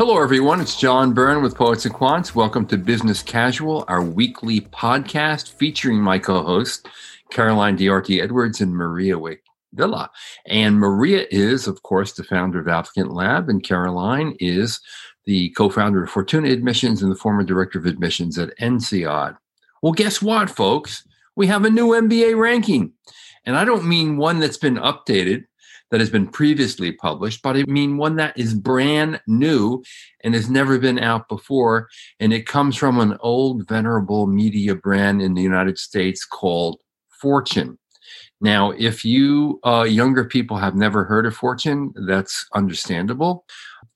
Hello, everyone. It's John Byrne with Poets and Quants. Welcome to Business Casual, our weekly podcast featuring my co hosts, Caroline Diarte Edwards and Maria Wick Villa. And Maria is, of course, the founder of Applicant Lab, and Caroline is the co founder of Fortuna Admissions and the former director of admissions at INSEAD. Well, guess what, folks? We have a new MBA ranking. And I don't mean one that's been updated that has been previously published, but I mean one that is brand new and has never been out before. And it comes from an old, venerable media brand in the United States called Fortune. Now, if you uh, younger people have never heard of Fortune, that's understandable,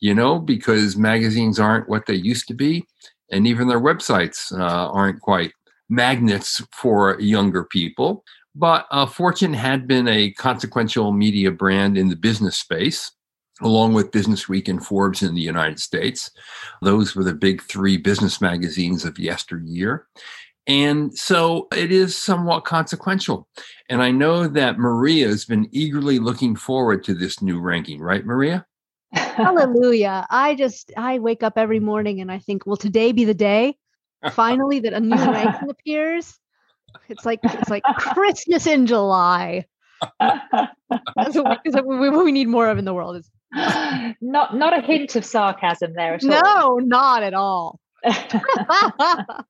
you know, because magazines aren't what they used to be, and even their websites uh, aren't quite magnets for younger people. But uh, Fortune had been a consequential media brand in the business space, along with Business Week and Forbes in the United States. Those were the big three business magazines of yesteryear. And so it is somewhat consequential. And I know that Maria has been eagerly looking forward to this new ranking, right, Maria? Hallelujah. I just, I wake up every morning and I think, will today be the day finally that a new ranking appears? It's like, it's like Christmas in July. That's what we, we, need more of in the world. Is not, not a hint of sarcasm there at all. No, not at all.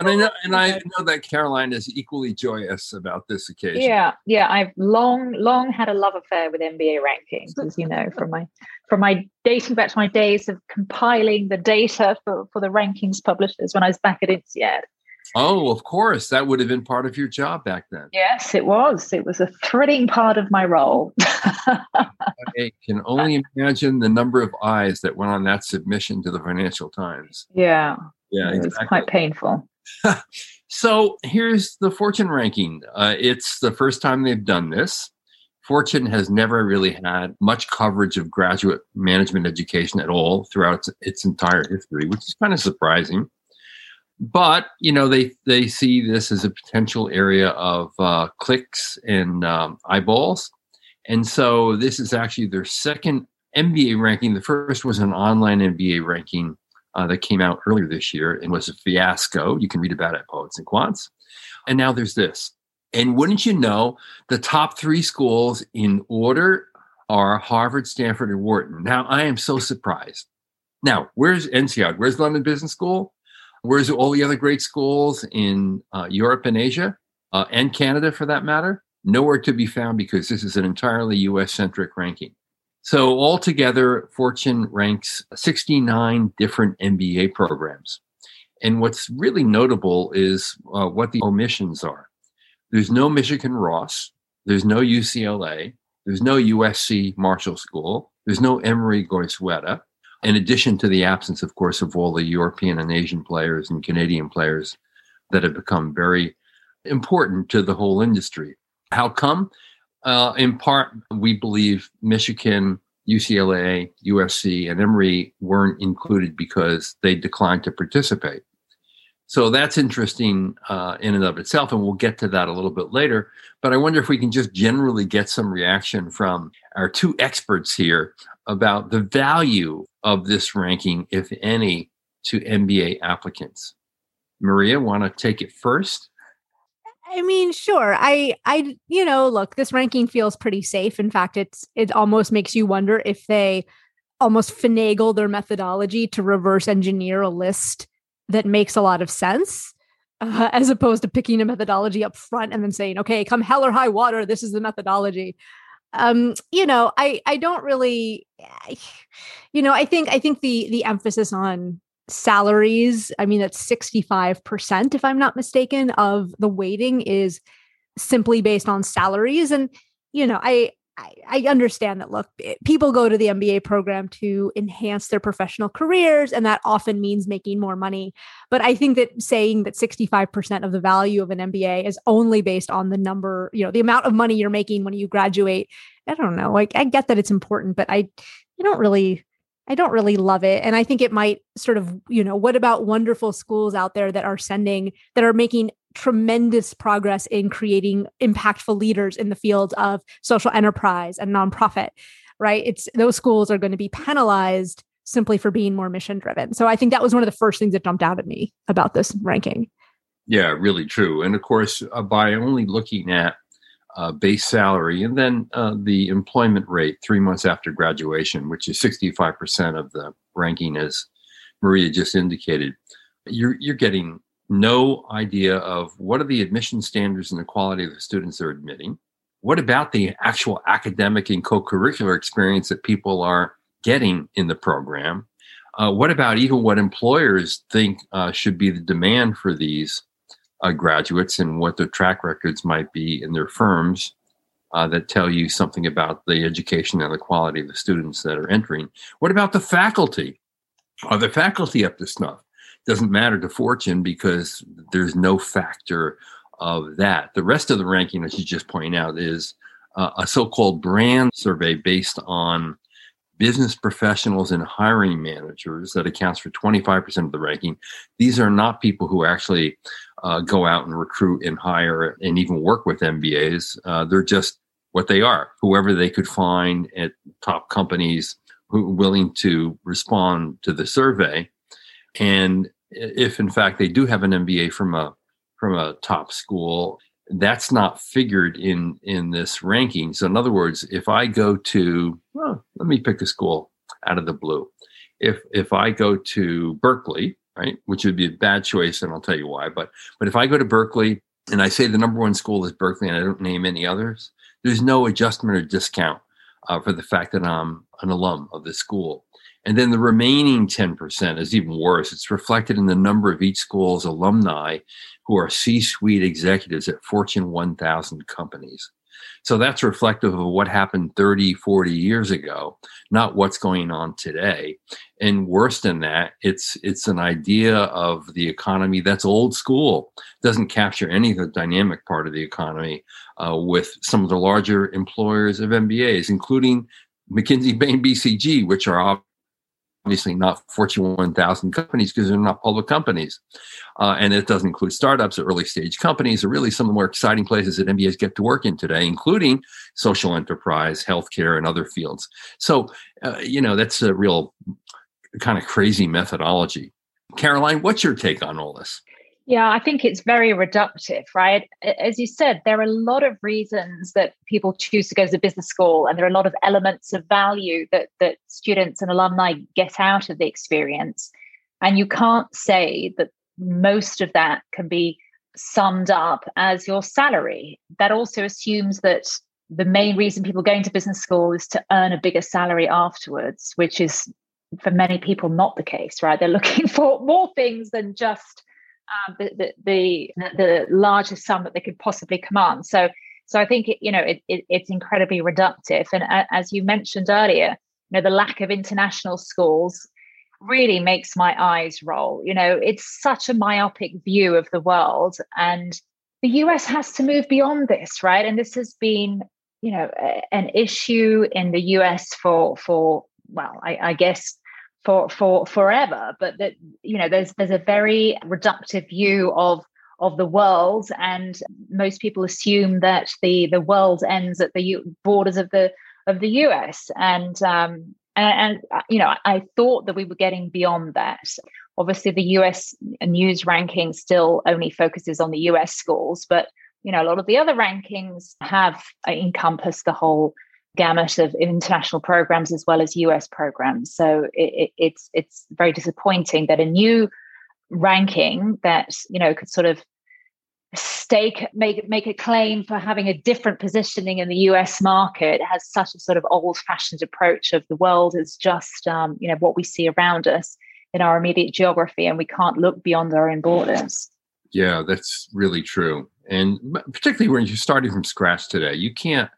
And I know, and I know that Caroline is equally joyous about this occasion. Yeah, yeah. I've long, long had a love affair with MBA rankings, as you know, from my from my dating back to my days of compiling the data for for the rankings publishers when I was back at INSEAD. Oh, of course, that would have been part of your job back then. Yes, it was. It was a thrilling part of my role. I can only imagine the number of eyes that went on that submission to the Financial Times. Yeah, yeah, it exactly. was quite painful. so here's the Fortune ranking. Uh, it's the first time they've done this. Fortune has never really had much coverage of graduate management education at all throughout its, its entire history, which is kind of surprising. But you know they they see this as a potential area of uh, clicks and um, eyeballs, and so this is actually their second MBA ranking. The first was an online MBA ranking uh, that came out earlier this year and was a fiasco. You can read about it at Poets and Quants. And now there's this. And wouldn't you know, the top three schools in order are Harvard, Stanford, and Wharton. Now, I am so surprised. Now, where's INSEAD? Where's London Business School? Where's all the other great schools in uh, Europe and Asia uh, and Canada for that matter? Nowhere to be found because this is an entirely US centric ranking. So altogether, Fortune ranks 69 different MBA programs. And what's really notable is uh, what the omissions are. There's no Michigan Ross. There's no UCLA. There's no USC Marshall School. There's no Emory Goizueta. In addition to the absence, of course, of all the European and Asian players and Canadian players that have become very important to the whole industry. How come? Uh, in part, we believe Michigan, UCLA, USC, and Emory weren't included because they declined to participate. So that's interesting uh, in and of itself, and we'll get to that a little bit later. But I wonder if we can just generally get some reaction from our two experts here about the value of this ranking, if any, to MBA applicants. Maria, want to take it first? I mean, sure. I I you know, look, this ranking feels pretty safe. In fact, it's it almost makes you wonder if they almost finagle their methodology to reverse engineer a list that makes a lot of sense. Uh, as opposed to picking a methodology up front and then saying, okay, come hell or high water, this is the methodology. Um, you know, I I don't really, you know, I think I think the the emphasis on salaries i mean that's 65% if i'm not mistaken of the weighting is simply based on salaries. And you know i I, understand that look people go to the mba program to enhance their professional careers and that often means making more money but i think that saying that 65% of the value of an mba is only based on the number you know the amount of money you're making when you graduate i don't know like i get that it's important but i i don't really I don't really love it. And I think it might sort of, you know, what about wonderful schools out there that are sending, that are making tremendous progress in creating impactful leaders in the field of social enterprise and nonprofit, right? It's those schools are going to be penalized simply for being more mission driven. So I think that was one of the first things that jumped out at me about this ranking. Yeah, really true. And of course, uh, by only looking at uh, base salary and then uh, the employment rate three months after graduation, which is 65% of the ranking, as Maria just indicated, you're, you're getting no idea of what are the admission standards and the quality of the students they're admitting. What about the actual academic and co curricular experience that people are getting in the program? Uh, what about even what employers think uh, should be the demand for these uh, graduates and what their track records might be in their firms uh, that tell you something about the education and the quality of the students that are entering. What about the faculty? Are the faculty up to snuff? Doesn't matter to Fortune because there's no factor of that. The rest of the ranking, as you just point out, is uh, a so called brand survey based on business professionals and hiring managers that accounts for 25% of the ranking. These are not people who actually uh, go out and recruit and hire and even work with MBAs. Uh, they're just what they are, whoever they could find at top companies who willing to respond to the survey. And if in fact they do have an MBA from a from a top school, that's not figured in in this ranking. So in other words, if I go to well, let me pick a school out of the blue. If if I go to Berkeley, right, which would be a bad choice, and I'll tell you why. But but if I go to Berkeley and I say the number one school is Berkeley, and I don't name any others, there's no adjustment or discount uh, for the fact that I'm an alum of the school. And then the remaining 10% is even worse. It's reflected in the number of each school's alumni who are C suite executives at Fortune 1000 companies. So that's reflective of what happened 30, 40 years ago, not what's going on today. And worse than that, it's it's an idea of the economy that's old school, doesn't capture any of the dynamic part of the economy uh, with some of the larger employers of MBAs, including McKinsey, Bain, BCG, which are obviously not Fortune 1000 companies because they're not public companies. Uh, and it doesn't include startups or early stage companies, or really some of the more exciting places that MBAs get to work in today, including social enterprise, healthcare, and other fields. So, uh, you know, that's a real kind of crazy methodology. Caroline, what's your take on all this? Yeah, I think it's very reductive, right? As you said, there are a lot of reasons that people choose to go to business school, and there are a lot of elements of value that that students and alumni get out of the experience. And you can't say that most of that can be summed up as your salary. That also assumes that the main reason people go into business school is to earn a bigger salary afterwards, which is for many people not the case, right? They're looking for more things than just uh, the, the, the largest sum that they could possibly command. So so I think it, you know it, it, it's incredibly reductive. And uh, as you mentioned earlier, you know the lack of international schools really makes my eyes roll. You know it's such a myopic view of the world, and the US has to move beyond this, right? And this has been you know a, an issue in the US for for well, I, I guess for for forever but that you know there's there's a very reductive view of of the world and most people assume that the the world ends at the U- borders of the of the US and um and, and uh, you know I thought that we were getting beyond that. Obviously the US news ranking still only focuses on the US schools but you know a lot of the other rankings have encompassed the whole gamut of international programs as well as US programs. So it, it, it's it's very disappointing that a new ranking that you know could sort of stake make make a claim for having a different positioning in the US market has such a sort of old fashioned approach of the world is just um, you know what we see around us in our immediate geography and we can't look beyond our own borders. Yeah, that's really true. And particularly when you're starting from scratch today, you can't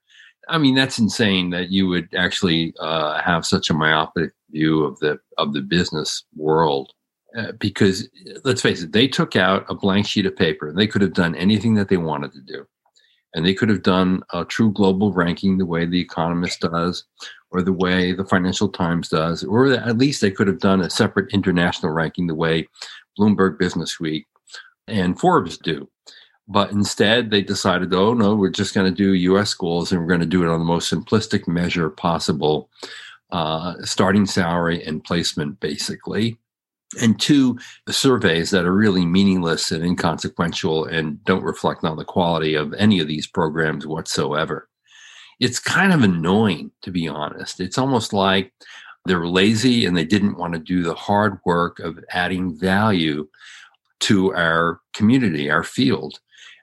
I mean, that's insane that you would actually uh, have such a myopic view of the of the business world. Uh, because let's face it, they took out a blank sheet of paper and they could have done anything that they wanted to do. And they could have done a true global ranking the way The Economist does, or the way the Financial Times does, or at least they could have done a separate international ranking the way Bloomberg Business Week and Forbes do. But instead, they decided, oh, no, we're just going to do US schools and we're going to do it on the most simplistic measure possible. uh, starting salary and placement, basically. And two, surveys that are really meaningless and inconsequential and don't reflect on the quality of any of these programs whatsoever. It's kind of annoying, to be honest. It's almost like they're lazy and they didn't want to do the hard work of adding value to our community, our field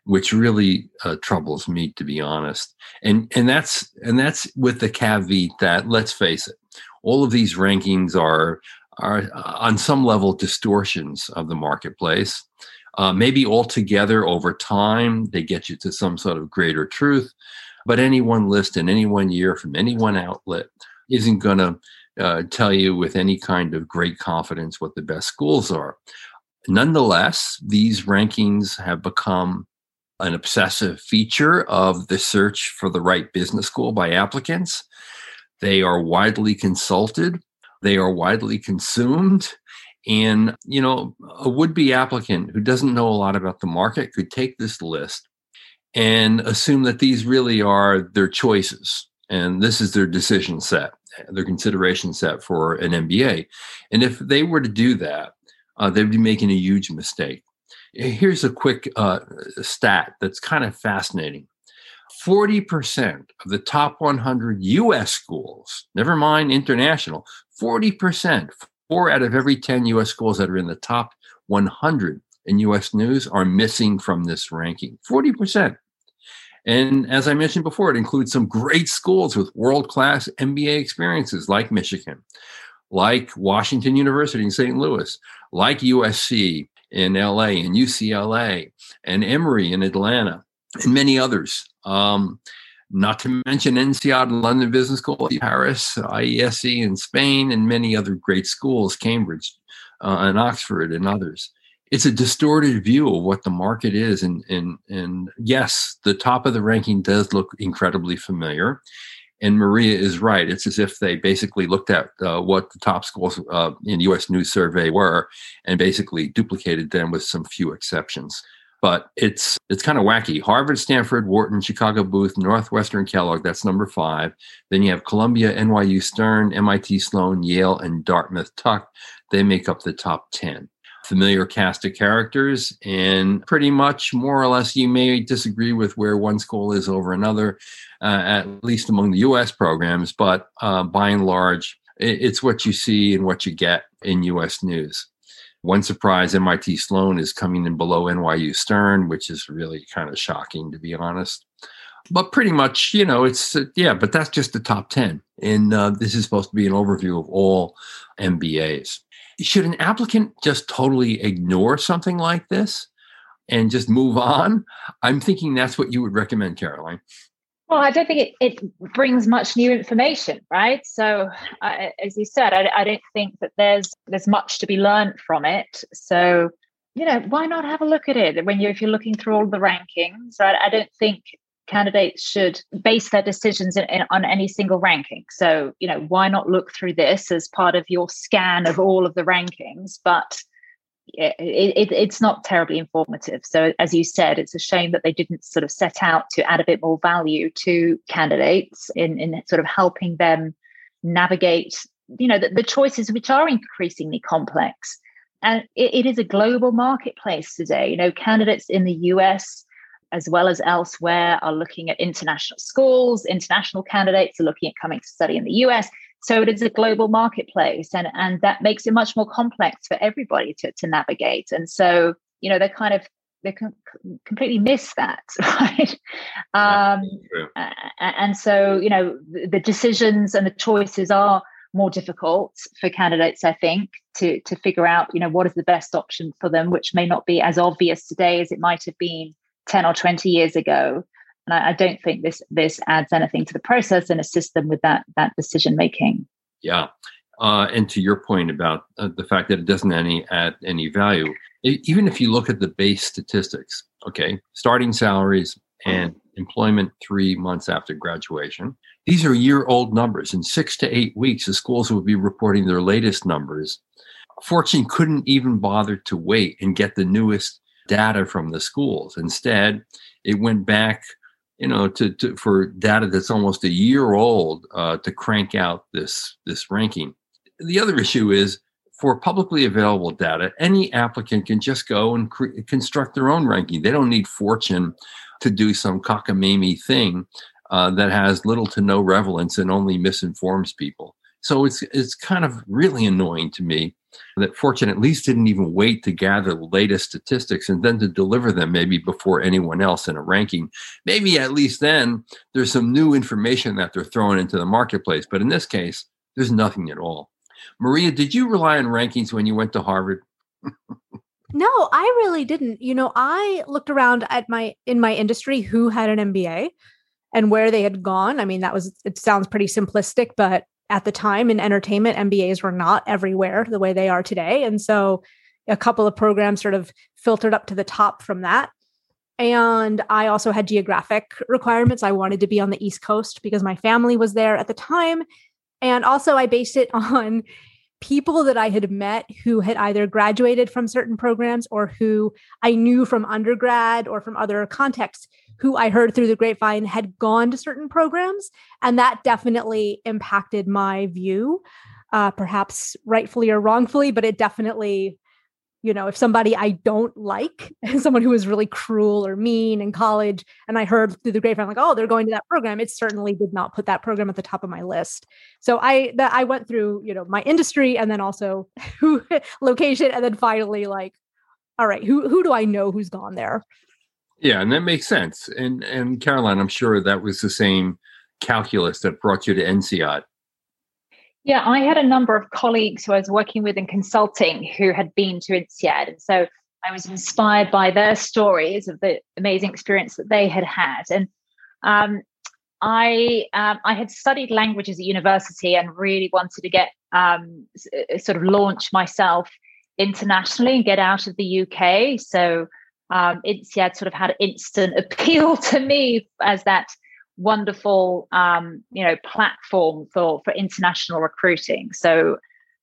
which really uh, troubles me to be honest. And and that's and that's with the caveat that let's face it all of these rankings are are uh, on some level distortions of the marketplace. Uh, maybe altogether over time they get you to some sort of greater truth but any one list in any one year from any one outlet isn't going to uh, tell you with any kind of great confidence what the best schools are nonetheless these rankings have become an obsessive feature of the search for the right business school by applicants. They are widely consulted, they are widely consumed. And, you know, a would be applicant who doesn't know a lot about the market could take this list and assume that these really are their choices. And this is their decision set, their consideration set for an MBA. And if they were to do that, uh, they'd be making a huge mistake. Here's a quick uh, stat that's kind of fascinating 40% of the top 100 US schools, never mind international, 40%, four out of every 10 US schools that are in the top 100 in US news are missing from this ranking. 40%. And as I mentioned before, it includes some great schools with world class MBA experiences like Michigan, like Washington University in St. Louis, like USC, in LA and UCLA and Emory in Atlanta and many others. Um, not to mention and London Business School, Paris, IESE in Spain, and many other great schools, Cambridge uh, and Oxford and others. It's a distorted view of what the market is. And, and, and yes, the top of the ranking does look incredibly familiar. And Maria is right. It's as if they basically looked at uh, what the top schools uh, in U.S. News survey were, and basically duplicated them with some few exceptions. But it's it's kind of wacky. Harvard, Stanford, Wharton, Chicago Booth, Northwestern, Kellogg. That's number five. Then you have Columbia, NYU, Stern, MIT, Sloan, Yale, and Dartmouth Tuck. They make up the top ten familiar cast of characters, and pretty much more or less you may disagree with where one school is over another, uh, at least among the US programs, but uh, by and large, it's what you see and what you get in US news. One surprise MIT Sloan is coming in below NYU Stern, which is really kind of shocking, to be honest. But pretty much, you know, it's, uh, yeah, but that's just the top 10. And uh, this is supposed to be an overview of all MBAs should an applicant just totally ignore something like this and just move on? I'm thinking that's what you would recommend, Caroline. Well, I don't think it, it brings much new information, right? So, uh, as you said, I, I don't think that there's there's much to be learned from it. So, you know, why not have a look at it when you if you're looking through all the rankings? Right? I don't think candidates should base their decisions in, in, on any single ranking. So, you know, why not look through this as part of your scan of all of the rankings? But it, it, it's not terribly informative. So, as you said, it's a shame that they didn't sort of set out to add a bit more value to candidates in, in sort of helping them navigate, you know, the, the choices which are increasingly complex. And it, it is a global marketplace today. You know, candidates in the US as well as elsewhere are looking at international schools. International candidates are looking at coming to study in the US. So it is a global marketplace, and, and that makes it much more complex for everybody to, to navigate. And so, you know, they kind of they can completely miss that, right? Um, and so, you know, the, the decisions and the choices are more difficult for candidates, I think, to to figure out, you know, what is the best option for them, which may not be as obvious today as it might have been 10 or 20 years ago. And I, I, don't think this this adds anything to the process and assist them with that that decision making. Yeah. Uh, and to your point about uh, the fact that it doesn't any add any value even if you look at the base statistics okay starting salaries and employment three months after graduation these are year old numbers. In six to eight weeks the schools will be reporting their latest numbers. Fortune couldn't even bother to wait and get the newest data from the schools. Instead, it went back you know, to, to for data that's almost a year old uh, to crank out this this ranking. The other issue is for publicly available data, any applicant can just go and cre- construct their own ranking. They don't need Fortune to do some cockamamie thing uh, that has little to no relevance and only misinforms people. So it's it's kind of really annoying to me that Fortune at least didn't even wait to gather the latest statistics and then to deliver them maybe before anyone else in a ranking. Maybe at least then there's some new information that they're throwing into the marketplace. But in this case, there's nothing at all. Maria, did you rely on rankings when you went to Harvard? no, I really didn't. You know, I looked around at my in my industry who had an MBA and where they had gone. I mean, that was it sounds pretty simplistic, but at the time in entertainment, MBAs were not everywhere the way they are today. And so a couple of programs sort of filtered up to the top from that. And I also had geographic requirements. I wanted to be on the East Coast because my family was there at the time. And also, I based it on people that I had met who had either graduated from certain programs or who I knew from undergrad or from other contexts who I heard through the grapevine had gone to certain programs. And that definitely impacted my view, uh, perhaps rightfully or wrongfully, but it definitely, you know, if somebody I don't like, someone who was really cruel or mean in college, and I heard through the grapevine, like, oh, they're going to that program, it certainly did not put that program at the top of my list. So I, that I went through, you know, my industry and then also who location, and then finally, like, all right, who who do I know who's gone there? Yeah, and that makes sense. And and Caroline, I'm sure that was the same calculus that brought you to INSEAD. Yeah, I had a number of colleagues who I was working with in consulting who had been to INSEAD. And so I was inspired by their stories of the amazing experience that they had had. And um, I um, I had studied languages at university and really wanted to get um, sort of launch myself internationally and get out of the UK. So um, INSEAD sort of had instant appeal to me as that wonderful, um, you know, platform for for international recruiting. So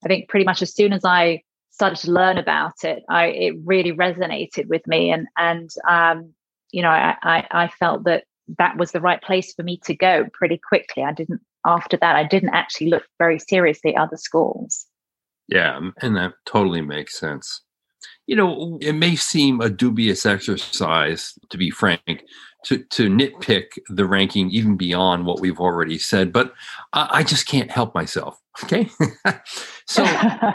I think pretty much as soon as I started to learn about it, I it really resonated with me, and and um, you know, I, I I felt that that was the right place for me to go pretty quickly. I didn't after that, I didn't actually look very seriously at other schools. Yeah, and that totally makes sense you know, it may seem a dubious exercise, to be frank, to, to nitpick the ranking even beyond what we've already said, but I, I just can't help myself. Okay, so uh,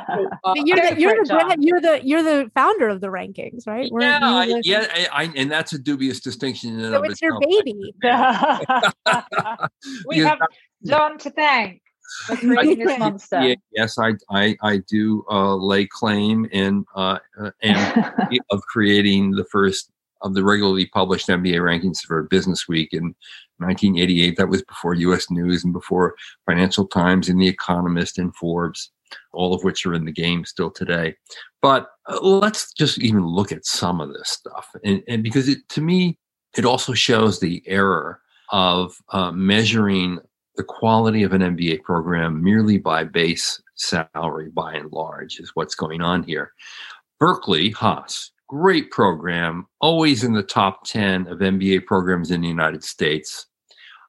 you're, the, you're, the, you're the you're the founder of the rankings, right? yeah, I, yeah, I, I, and that's a dubious distinction. so it's your baby. we have John to thank for creating this monster. Yeah, yes, I, I, I do uh, lay claim in uh, uh and of creating the first of the regularly published MBA rankings for Business Week in 1988. That was before U.S. News and before Financial Times and The Economist and Forbes, all of which are in the game still today. But uh, let's just even look at some of this stuff, and, and because it, to me, it also shows the error of uh, measuring the quality of an MBA program merely by base salary, by and large, is what's going on here. Berkeley Haas, great program, always in the top 10 of MBA programs in the United States,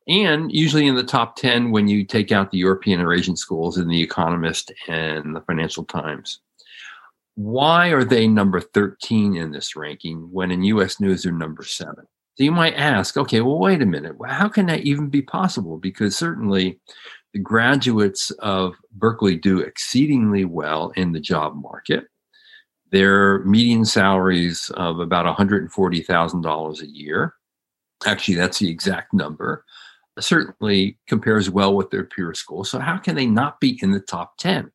and usually in the top 10 when you take out the European or Asian schools in The Economist and the Financial Times. Why are they number 13 in this ranking when in US News they're number seven? So you might ask, okay, well, wait a minute. How can that even be possible? Because certainly the graduates of Berkeley do exceedingly well in the job market. Their median salaries of about $140,000 a year. Actually, that's the exact number. Certainly compares well with their peer schools. So, how can they not be in the top 10?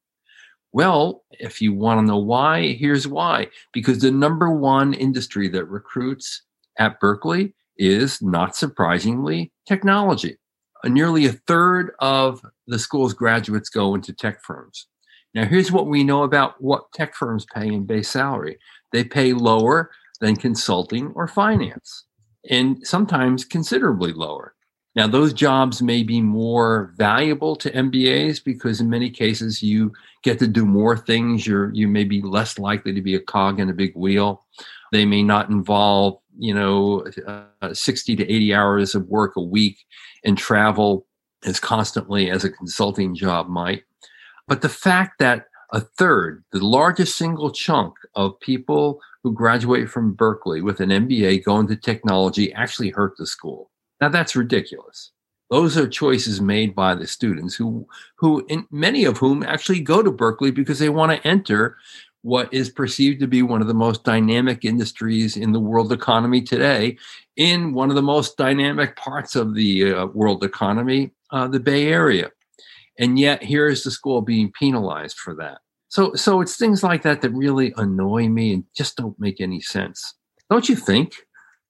Well, if you want to know why, here's why. Because the number one industry that recruits at Berkeley is, not surprisingly, technology. Uh, nearly a third of the school's graduates go into tech firms. Now, here's what we know about what tech firms pay in base salary they pay lower than consulting or finance, and sometimes considerably lower. Now, those jobs may be more valuable to MBAs because in many cases you get to do more things. You're you may be less likely to be a cog in a big wheel. They may not involve, you know, uh, 60 to 80 hours of work a week and travel as constantly as a consulting job might. But the fact that a third, the largest single chunk of people who graduate from Berkeley with an MBA go into technology actually hurt the school. Now that's ridiculous. Those are choices made by the students who, who, in, many of whom actually go to Berkeley because they want to enter what is perceived to be one of the most dynamic industries in the world economy today, in one of the most dynamic parts of the uh, world economy, uh, the Bay Area. And yet, here is the school being penalized for that. So, so it's things like that that really annoy me and just don't make any sense. Don't you think?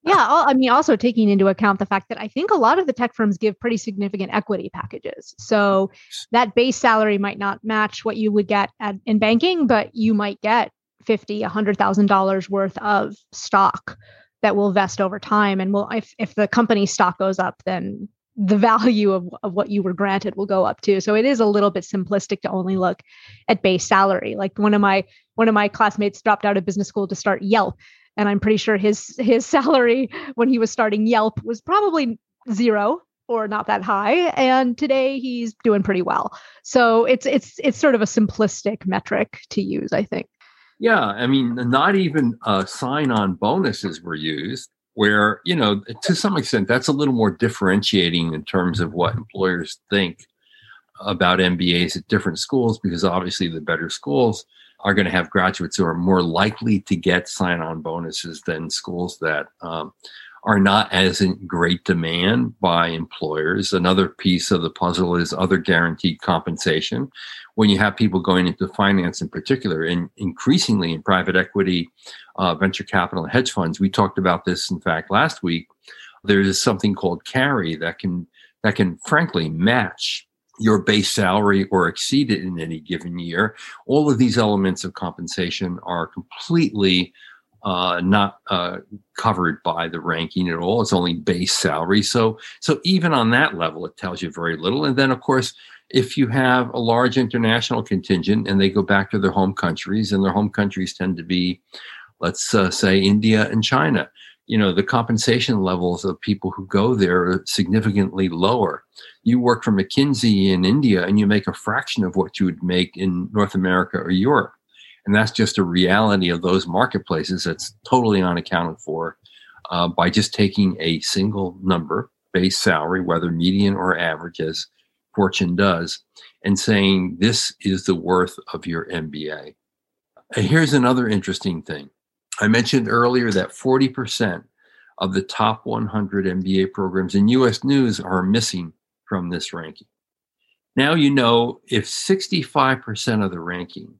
Yeah, I mean, also taking into account the fact that I think a lot of the tech firms give pretty significant equity packages. So that base salary might not match what you would get at, in banking, but you might get fifty, a hundred thousand dollars worth of stock that will vest over time. And will if if the company stock goes up, then the value of, of what you were granted will go up too. So it is a little bit simplistic to only look at base salary. Like one of my one of my classmates dropped out of business school to start Yelp and I'm pretty sure his his salary when he was starting Yelp was probably zero or not that high and today he's doing pretty well. So it's it's it's sort of a simplistic metric to use, I think. Yeah, I mean not even uh, sign-on bonuses were used where, you know, to some extent that's a little more differentiating in terms of what employers think about MBAs at different schools because obviously the better schools are going to have graduates who are more likely to get sign on bonuses than schools that um, are not as in great demand by employers. Another piece of the puzzle is other guaranteed compensation. When you have people going into finance in particular, and increasingly in private equity, uh, venture capital, and hedge funds, we talked about this in fact last week. There is something called carry that can that can frankly match your base salary or exceed it in any given year. All of these elements of compensation are completely uh, not uh, covered by the ranking at all. It's only base salary. So, so even on that level, it tells you very little. And then, of course, if you have a large international contingent and they go back to their home countries, and their home countries tend to be, let's uh, say, India and China, you know the compensation levels of people who go there are significantly lower. You work for mckinsey in india and you make a fraction of what you would make in north america or europe. And that's just a reality of those marketplaces that's totally unaccounted for uh, by just taking a single number base salary whether median or average as fortune does and saying this is the worth of your mba and here's another interesting thing I mentioned earlier that 40% of the top 100 MBA programs in US news are missing from this ranking. Now you know if 65% of the ranking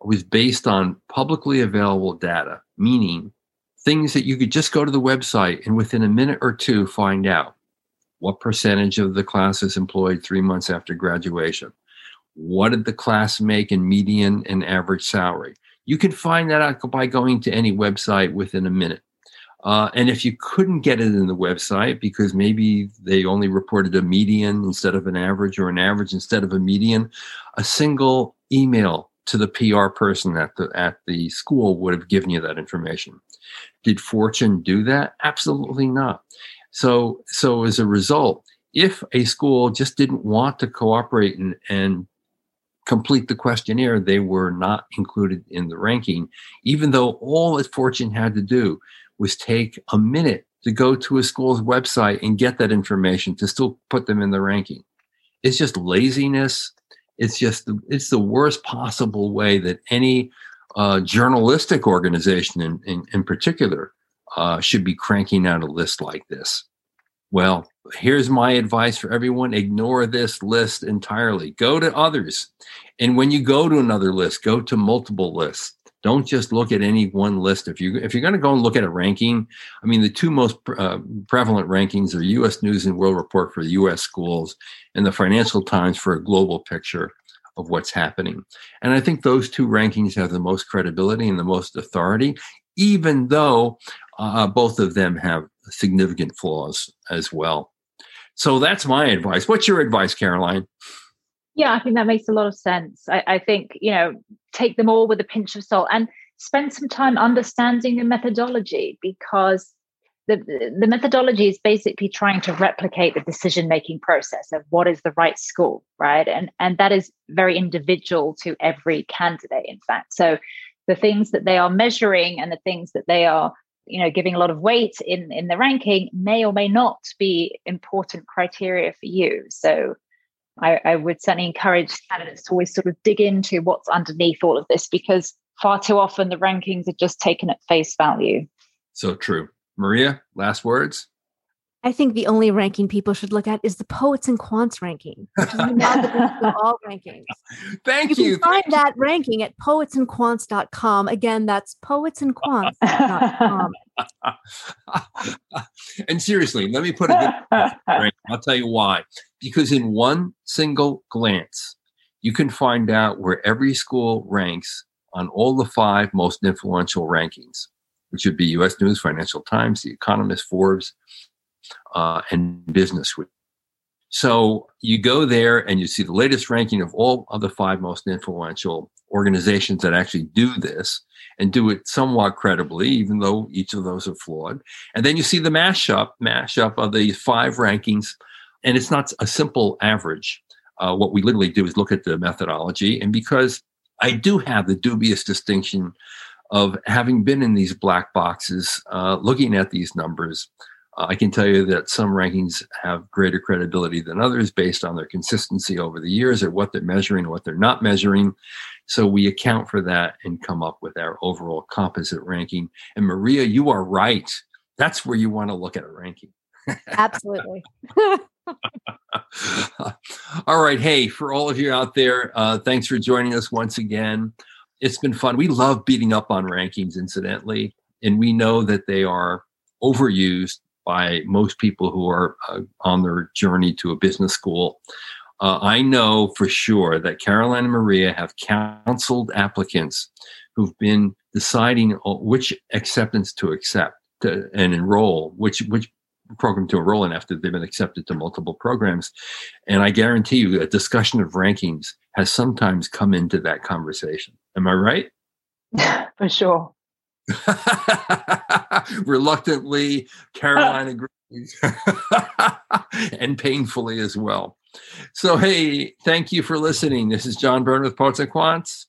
was based on publicly available data, meaning things that you could just go to the website and within a minute or two find out what percentage of the class is employed three months after graduation. What did the class make in median and average salary? You can find that out by going to any website within a minute. Uh, and if you couldn't get it in the website because maybe they only reported a median instead of an average or an average instead of a median, a single email to the PR person at the at the school would have given you that information. Did Fortune do that? Absolutely not. So so as a result, if a school just didn't want to cooperate and, and complete the questionnaire, they were not included in the ranking, even though all that Fortune had to do was take a minute to go to a school's website and get that information to still put them in the ranking. It's just laziness. It's just the, it's the worst possible way that any uh, journalistic organization, in, in, in particular, uh, should be cranking out a list like this. Well, here's my advice for everyone ignore this list entirely. Go to others. And when you go to another list, go to multiple lists. Don't just look at any one list. If you if you're going to go and look at a ranking, I mean, the two most uh, prevalent rankings are U.S. News and World Report for the U.S. schools and the Financial Times for a global picture of what's happening. And I think those two rankings have the most credibility and the most authority, even though uh, both of them have significant flaws as well. So that's my advice. What's your advice, Caroline? Yeah, I think that makes a lot of sense. I, I, think, you know, take them all with a pinch of salt. And spend some time understanding the methodology because the, the methodology is basically trying to replicate the decision making process of what is the right school right and and that is very individual to every candidate in fact so the things that they are measuring and the things that they are you know giving a lot of weight in in the ranking may or may not be important criteria for you. So I, I would certainly encourage candidates to always sort of dig into what's underneath all of this because far too often the rankings are just taken at face value. So true. Maria, last words. I think the only ranking people should look at is the poets and quants ranking, which is all rankings. Thank you. You can find that ranking at poetsandquants.com. Again, that's poetsandquants.com. and seriously, let me put it right. I'll tell you why. Because in one single glance, you can find out where every school ranks on all the five most influential rankings which would be U.S. News, Financial Times, The Economist, Forbes, uh, and Business Week. So you go there and you see the latest ranking of all of the five most influential organizations that actually do this and do it somewhat credibly, even though each of those are flawed. And then you see the mashup, mashup of the five rankings, and it's not a simple average. Uh, what we literally do is look at the methodology, and because I do have the dubious distinction of having been in these black boxes, uh, looking at these numbers, I can tell you that some rankings have greater credibility than others based on their consistency over the years or what they're measuring what they're not measuring. So we account for that and come up with our overall composite ranking. And Maria, you are right. That's where you want to look at a ranking. Absolutely. all right. Hey, for all of you out there, uh, thanks for joining us once again it's been fun. We love beating up on rankings, incidentally, and we know that they are overused by most people who are uh, on their journey to a business school. Uh, I know for sure that Caroline and Maria have counseled applicants who've been deciding which acceptance to accept to, and enroll, which which program to enroll in after they've been accepted to multiple programs. And I guarantee you, a discussion of rankings has sometimes come into that conversation. Am I right? For sure. Reluctantly, Caroline agrees, and painfully as well. So, hey, thank you for listening. This is John Byrne with Poets and Quants.